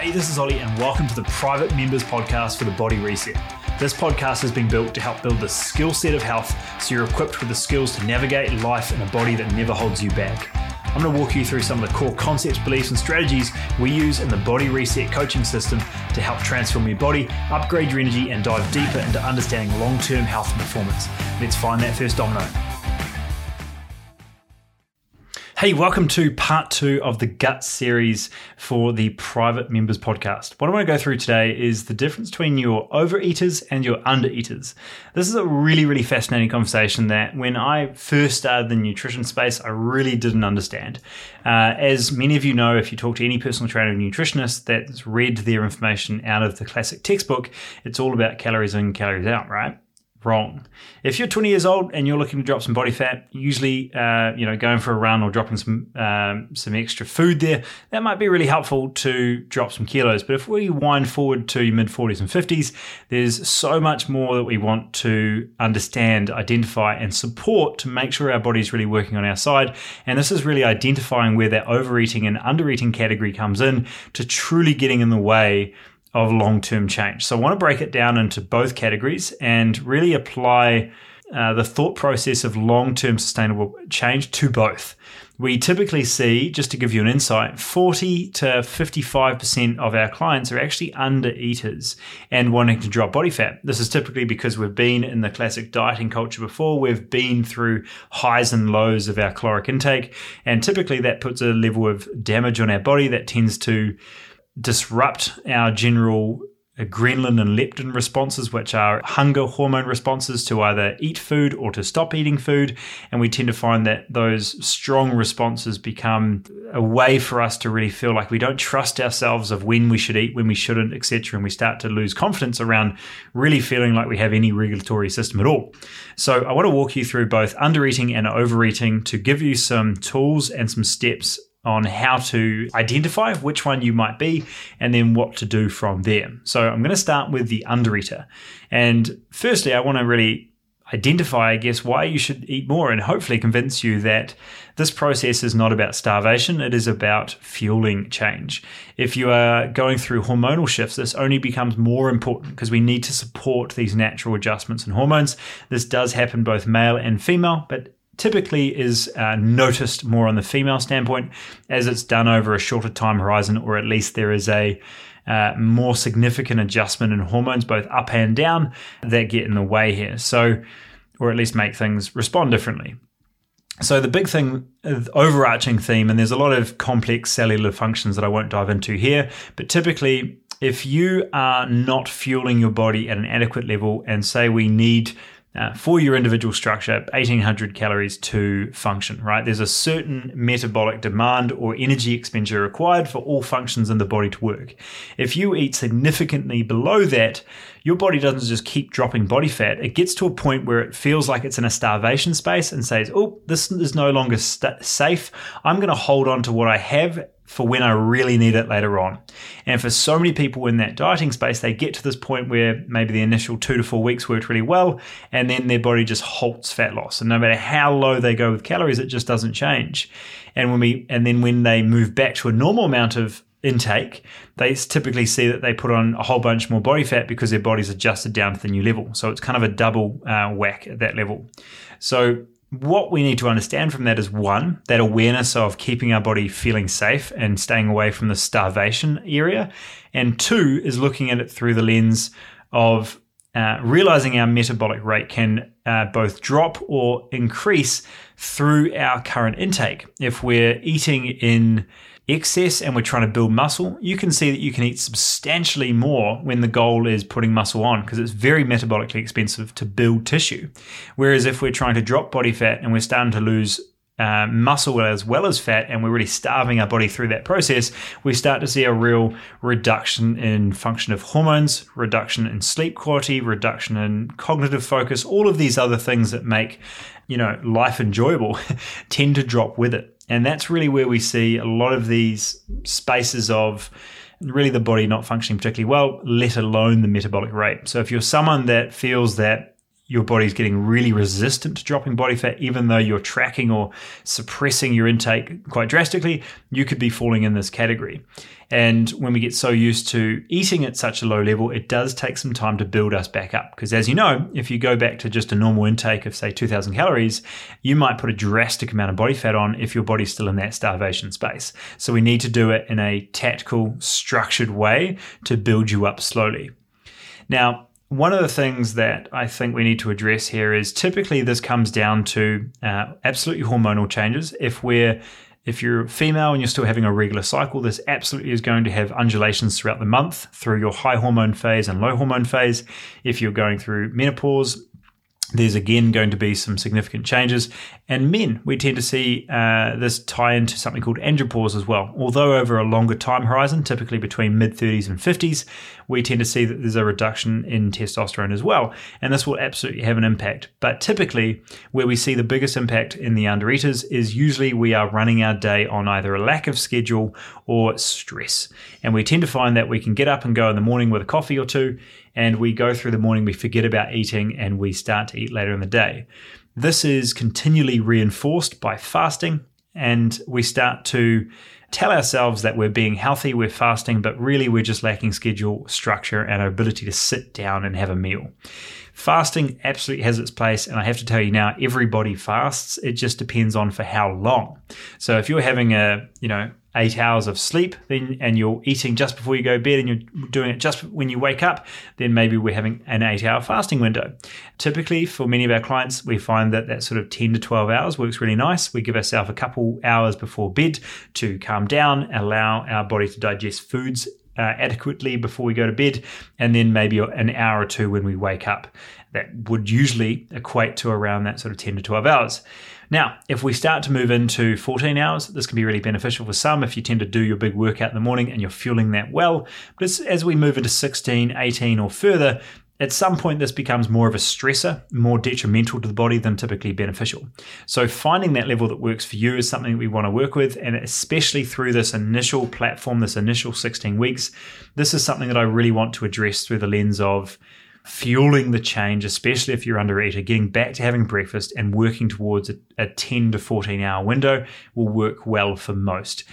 Hey, this is Olly, and welcome to the Private Members Podcast for the Body Reset. This podcast has been built to help build the skill set of health so you're equipped with the skills to navigate life in a body that never holds you back. I'm going to walk you through some of the core concepts, beliefs, and strategies we use in the Body Reset coaching system to help transform your body, upgrade your energy, and dive deeper into understanding long term health and performance. Let's find that first domino. Hey, welcome to part two of the Gut series for the Private Members Podcast. What I want to go through today is the difference between your overeaters and your undereaters. This is a really, really fascinating conversation that when I first started the nutrition space, I really didn't understand. Uh, as many of you know, if you talk to any personal trainer or nutritionist that's read their information out of the classic textbook, it's all about calories in, calories out, right? Wrong. If you're 20 years old and you're looking to drop some body fat, usually, uh, you know, going for a run or dropping some um, some extra food there, that might be really helpful to drop some kilos. But if we wind forward to mid 40s and 50s, there's so much more that we want to understand, identify, and support to make sure our body's really working on our side. And this is really identifying where that overeating and undereating category comes in to truly getting in the way of long term change. So I want to break it down into both categories and really apply uh, the thought process of long term sustainable change to both. We typically see, just to give you an insight, 40 to 55% of our clients are actually under eaters and wanting to drop body fat. This is typically because we've been in the classic dieting culture before. We've been through highs and lows of our caloric intake. And typically that puts a level of damage on our body that tends to disrupt our general ghrelin and leptin responses, which are hunger hormone responses to either eat food or to stop eating food. And we tend to find that those strong responses become a way for us to really feel like we don't trust ourselves of when we should eat, when we shouldn't, etc. And we start to lose confidence around really feeling like we have any regulatory system at all. So I want to walk you through both undereating and overeating to give you some tools and some steps on how to identify which one you might be and then what to do from there. So I'm going to start with the undereater. And firstly, I want to really identify, I guess, why you should eat more and hopefully convince you that this process is not about starvation, it is about fueling change. If you are going through hormonal shifts, this only becomes more important because we need to support these natural adjustments in hormones. This does happen both male and female, but typically is uh, noticed more on the female standpoint as it's done over a shorter time horizon, or at least there is a uh, more significant adjustment in hormones, both up and down, that get in the way here. So, or at least make things respond differently. So, the big thing, the overarching theme, and there's a lot of complex cellular functions that I won't dive into here, but typically, if you are not fueling your body at an adequate level, and say we need uh, for your individual structure, 1800 calories to function, right? There's a certain metabolic demand or energy expenditure required for all functions in the body to work. If you eat significantly below that, your body doesn't just keep dropping body fat. It gets to a point where it feels like it's in a starvation space and says, oh, this is no longer st- safe. I'm going to hold on to what I have for when I really need it later on. And for so many people in that dieting space, they get to this point where maybe the initial two to four weeks worked really well, and then their body just halts fat loss. And no matter how low they go with calories, it just doesn't change. And when we and then when they move back to a normal amount of intake, they typically see that they put on a whole bunch more body fat because their body's adjusted down to the new level. So it's kind of a double uh, whack at that level. So what we need to understand from that is one, that awareness of keeping our body feeling safe and staying away from the starvation area. And two is looking at it through the lens of uh, realizing our metabolic rate can uh, both drop or increase through our current intake. If we're eating in excess and we're trying to build muscle, you can see that you can eat substantially more when the goal is putting muscle on because it's very metabolically expensive to build tissue. Whereas if we're trying to drop body fat and we're starting to lose uh, muscle as well as fat, and we're really starving our body through that process, we start to see a real reduction in function of hormones, reduction in sleep quality, reduction in cognitive focus, all of these other things that make you know life enjoyable tend to drop with it. And that's really where we see a lot of these spaces of really the body not functioning particularly well, let alone the metabolic rate. So if you're someone that feels that your body's getting really resistant to dropping body fat, even though you're tracking or suppressing your intake quite drastically, you could be falling in this category. And when we get so used to eating at such a low level, it does take some time to build us back up. Because as you know, if you go back to just a normal intake of, say, 2000 calories, you might put a drastic amount of body fat on if your body's still in that starvation space. So we need to do it in a tactical, structured way to build you up slowly. Now, one of the things that I think we need to address here is typically this comes down to uh, absolutely hormonal changes. If we're if you're female and you're still having a regular cycle, this absolutely is going to have undulations throughout the month through your high hormone phase and low hormone phase. If you're going through menopause, there's again going to be some significant changes. And men, we tend to see uh, this tie into something called andropause as well. Although over a longer time horizon, typically between mid 30s and 50s, we tend to see that there's a reduction in testosterone as well. And this will absolutely have an impact. But typically, where we see the biggest impact in the undereaters is usually we are running our day on either a lack of schedule or stress. And we tend to find that we can get up and go in the morning with a coffee or two and we go through the morning, we forget about eating, and we start to eat later in the day. This is continually reinforced by fasting, and we start to tell ourselves that we're being healthy, we're fasting, but really we're just lacking schedule, structure, and our ability to sit down and have a meal. Fasting absolutely has its place, and I have to tell you now, everybody fasts. It just depends on for how long. So if you're having a, you know, eight hours of sleep, then and you're eating just before you go to bed and you're doing it just when you wake up, then maybe we're having an eight hour fasting window. Typically, for many of our clients, we find that that sort of 10 to 12 hours works really nice. We give ourselves a couple hours before bed to calm down, allow our body to digest foods uh, adequately before we go to bed, and then maybe an hour or two when we wake up. That would usually equate to around that sort of 10 to 12 hours. Now, if we start to move into 14 hours, this can be really beneficial for some if you tend to do your big workout in the morning and you're fueling that well. But as we move into 16, 18, or further, at some point, this becomes more of a stressor, more detrimental to the body than typically beneficial. So, finding that level that works for you is something that we want to work with, and especially through this initial platform, this initial 16 weeks, this is something that I really want to address through the lens of fueling the change, especially if you're under eater, getting back to having breakfast and working towards a, a 10 to 14 hour window will work well for most.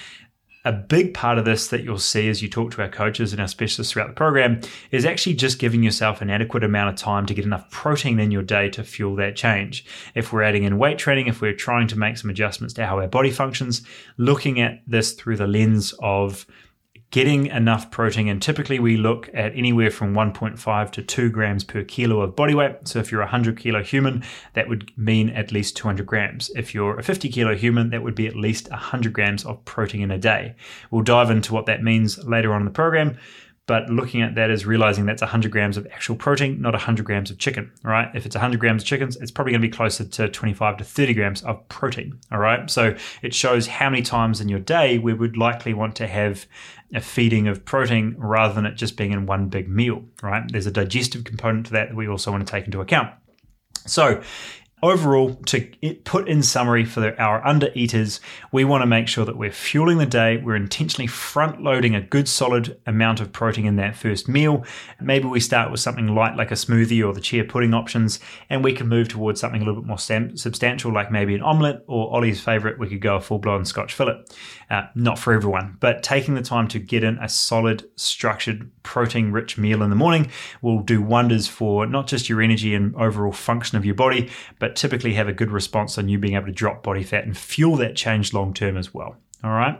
A big part of this that you'll see as you talk to our coaches and our specialists throughout the program is actually just giving yourself an adequate amount of time to get enough protein in your day to fuel that change. If we're adding in weight training, if we're trying to make some adjustments to how our body functions, looking at this through the lens of getting enough protein. And typically we look at anywhere from 1.5 to 2 grams per kilo of body weight. So if you're a 100 kilo human, that would mean at least 200 grams. If you're a 50 kilo human, that would be at least 100 grams of protein in a day. We'll dive into what that means later on in the program. But looking at that is realizing that's 100 grams of actual protein, not 100 grams of chicken. Right. If it's 100 grams of chickens, it's probably going to be closer to 25 to 30 grams of protein. All right. So it shows how many times in your day we would likely want to have a feeding of protein rather than it just being in one big meal. Right. There's a digestive component to that that we also want to take into account. So, Overall, to put in summary for our under eaters, we want to make sure that we're fueling the day, we're intentionally front loading a good solid amount of protein in that first meal. Maybe we start with something light like a smoothie or the chia pudding options, and we can move towards something a little bit more substantial like maybe an omelette or Olly's favorite, we could go a full blown scotch fillet. Uh, not for everyone, but taking the time to get in a solid, structured, protein rich meal in the morning will do wonders for not just your energy and overall function of your body, but typically have a good response on you being able to drop body fat and fuel that change long term as well. All right.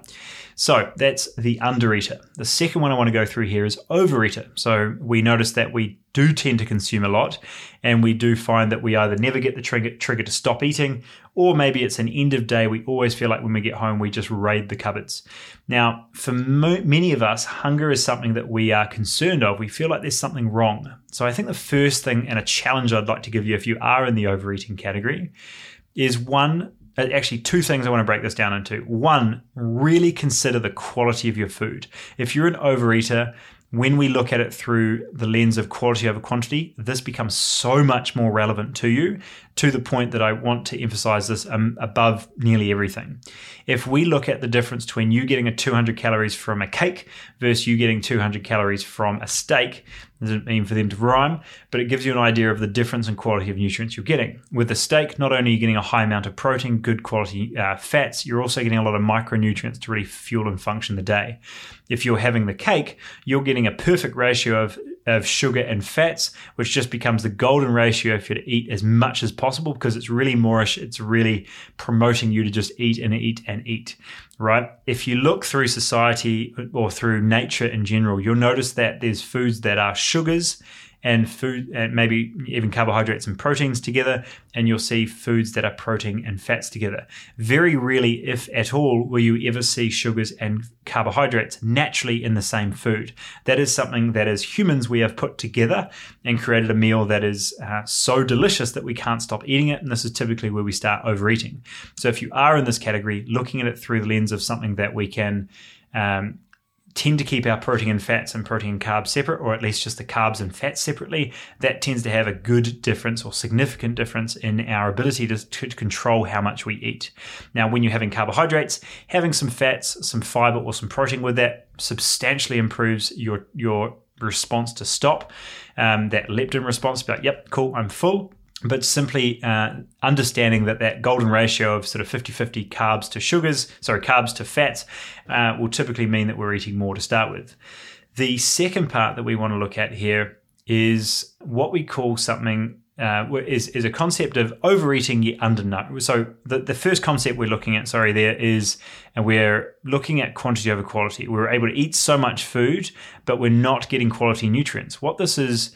So that's the undereater. The second one I want to go through here is overeater. So we notice that we do tend to consume a lot, and we do find that we either never get the trigger, trigger to stop eating, or maybe it's an end of day. We always feel like when we get home, we just raid the cupboards. Now, for mo- many of us, hunger is something that we are concerned of. We feel like there's something wrong. So I think the first thing and a challenge I'd like to give you if you are in the overeating category is one actually two things I want to break this down into. One, really consider the quality of your food. If you're an overeater, when we look at it through the lens of quality over quantity, this becomes so much more relevant to you to the point that I want to emphasize this um, above nearly everything. If we look at the difference between you getting a 200 calories from a cake versus you getting 200 calories from a steak, doesn't mean for them to rhyme, but it gives you an idea of the difference in quality of nutrients you're getting. With the steak, not only are you getting a high amount of protein, good quality uh, fats, you're also getting a lot of micronutrients to really fuel and function the day. If you're having the cake, you're getting a perfect ratio of of sugar and fats, which just becomes the golden ratio for you to eat as much as possible because it's really moreish. It's really promoting you to just eat and eat and eat, right? If you look through society or through nature in general, you'll notice that there's foods that are sugars and food and maybe even carbohydrates and proteins together and you'll see foods that are protein and fats together. Very rarely if at all will you ever see sugars and carbohydrates naturally in the same food. That is something that as humans we have put together and created a meal that is uh, so delicious that we can't stop eating it and this is typically where we start overeating. So if you are in this category looking at it through the lens of something that we can um, tend to keep our protein and fats and protein and carbs separate, or at least just the carbs and fats separately, that tends to have a good difference or significant difference in our ability to, to, control how much we eat. Now, when you're having carbohydrates, having some fats, some fiber, or some protein with that substantially improves your your response to stop. Um, that leptin response, but yep, cool, I'm full but simply uh, understanding that that golden ratio of sort of 50-50 carbs to sugars sorry carbs to fats uh, will typically mean that we're eating more to start with the second part that we want to look at here is what we call something uh, is is a concept of overeating yet undernourished. So the, the first concept we're looking at, sorry, there is, and we're looking at quantity over quality. We're able to eat so much food, but we're not getting quality nutrients. What this is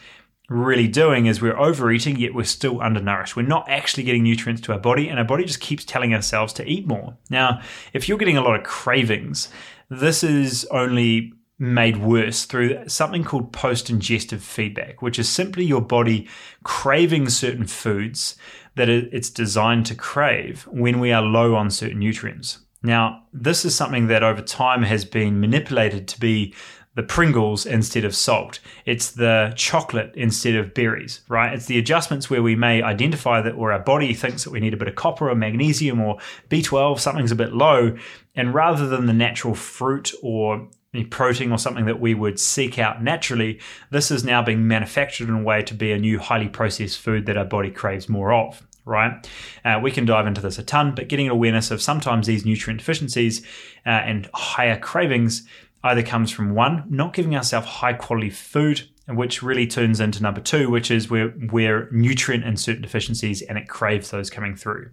really doing is we're overeating, yet we're still undernourished. We're not actually getting nutrients to our body, and our body just keeps telling ourselves to eat more. Now, if you're getting a lot of cravings, this is only made worse through something called post ingestive feedback, which is simply your body craving certain foods that it's designed to crave when we are low on certain nutrients. Now, this is something that over time has been manipulated to be the Pringles instead of salt. It's the chocolate instead of berries, right? It's the adjustments where we may identify that or our body thinks that we need a bit of copper or magnesium or B12, something's a bit low. And rather than the natural fruit or protein or something that we would seek out naturally, this is now being manufactured in a way to be a new highly processed food that our body craves more of right? Uh, we can dive into this a ton, but getting an awareness of sometimes these nutrient deficiencies uh, and higher cravings either comes from one, not giving ourselves high quality food, which really turns into number two, which is where we're nutrient and certain deficiencies and it craves those coming through.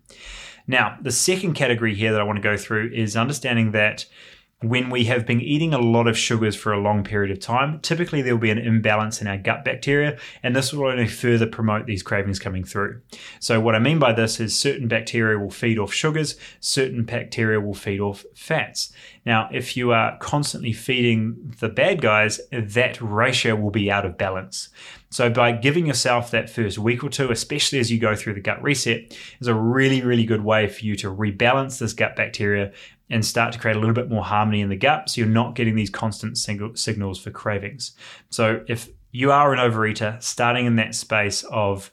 Now, the second category here that I want to go through is understanding that when we have been eating a lot of sugars for a long period of time, typically there will be an imbalance in our gut bacteria, and this will only further promote these cravings coming through. So, what I mean by this is certain bacteria will feed off sugars, certain bacteria will feed off fats. Now, if you are constantly feeding the bad guys, that ratio will be out of balance. So, by giving yourself that first week or two, especially as you go through the gut reset, is a really, really good way for you to rebalance this gut bacteria and start to create a little bit more harmony in the gut so you're not getting these constant signals for cravings. So if you are an overeater, starting in that space of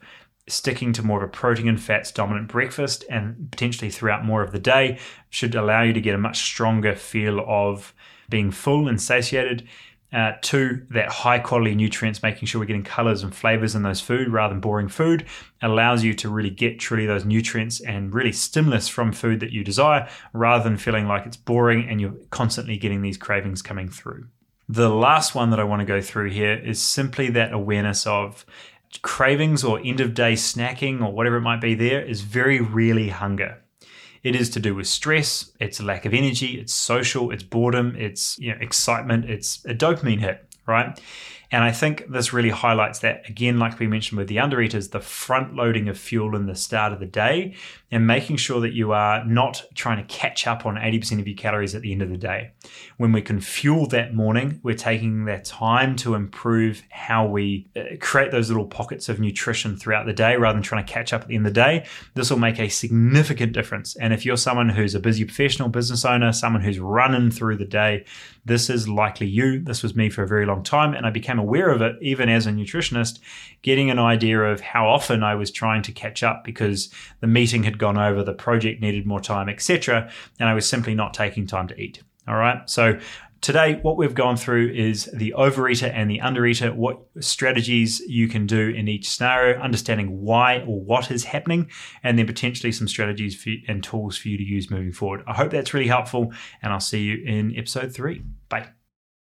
sticking to more of a protein and fats dominant breakfast and potentially throughout more of the day should allow you to get a much stronger feel of being full and satiated uh, two, that high quality nutrients, making sure we're getting colors and flavors in those food rather than boring food, allows you to really get truly those nutrients and really stimulus from food that you desire rather than feeling like it's boring and you're constantly getting these cravings coming through. The last one that I want to go through here is simply that awareness of cravings or end of day snacking or whatever it might be there is very rarely hunger. It is to do with stress, it's lack of energy, it's social, it's boredom, it's you know, excitement, it's a dopamine hit, right? And I think this really highlights that, again, like we mentioned with the undereaters, the front loading of fuel in the start of the day and making sure that you are not trying to catch up on 80% of your calories at the end of the day. When we can fuel that morning, we're taking that time to improve how we uh, create those little pockets of nutrition throughout the day rather than trying to catch up at the end of the day. This will make a significant difference. And if you're someone who's a busy professional business owner, someone who's running through the day, this is likely you. This was me for a very long time, and I became aware of it even as a nutritionist, getting an idea of how often I was trying to catch up because the meeting had gone over, the project needed more time, etc., and I was simply not taking time to eat. All right. So Today, what we've gone through is the overeater and the undereater, what strategies you can do in each scenario, understanding why or what is happening, and then potentially some strategies and tools for you to use moving forward. I hope that's really helpful, and I'll see you in episode three. Bye.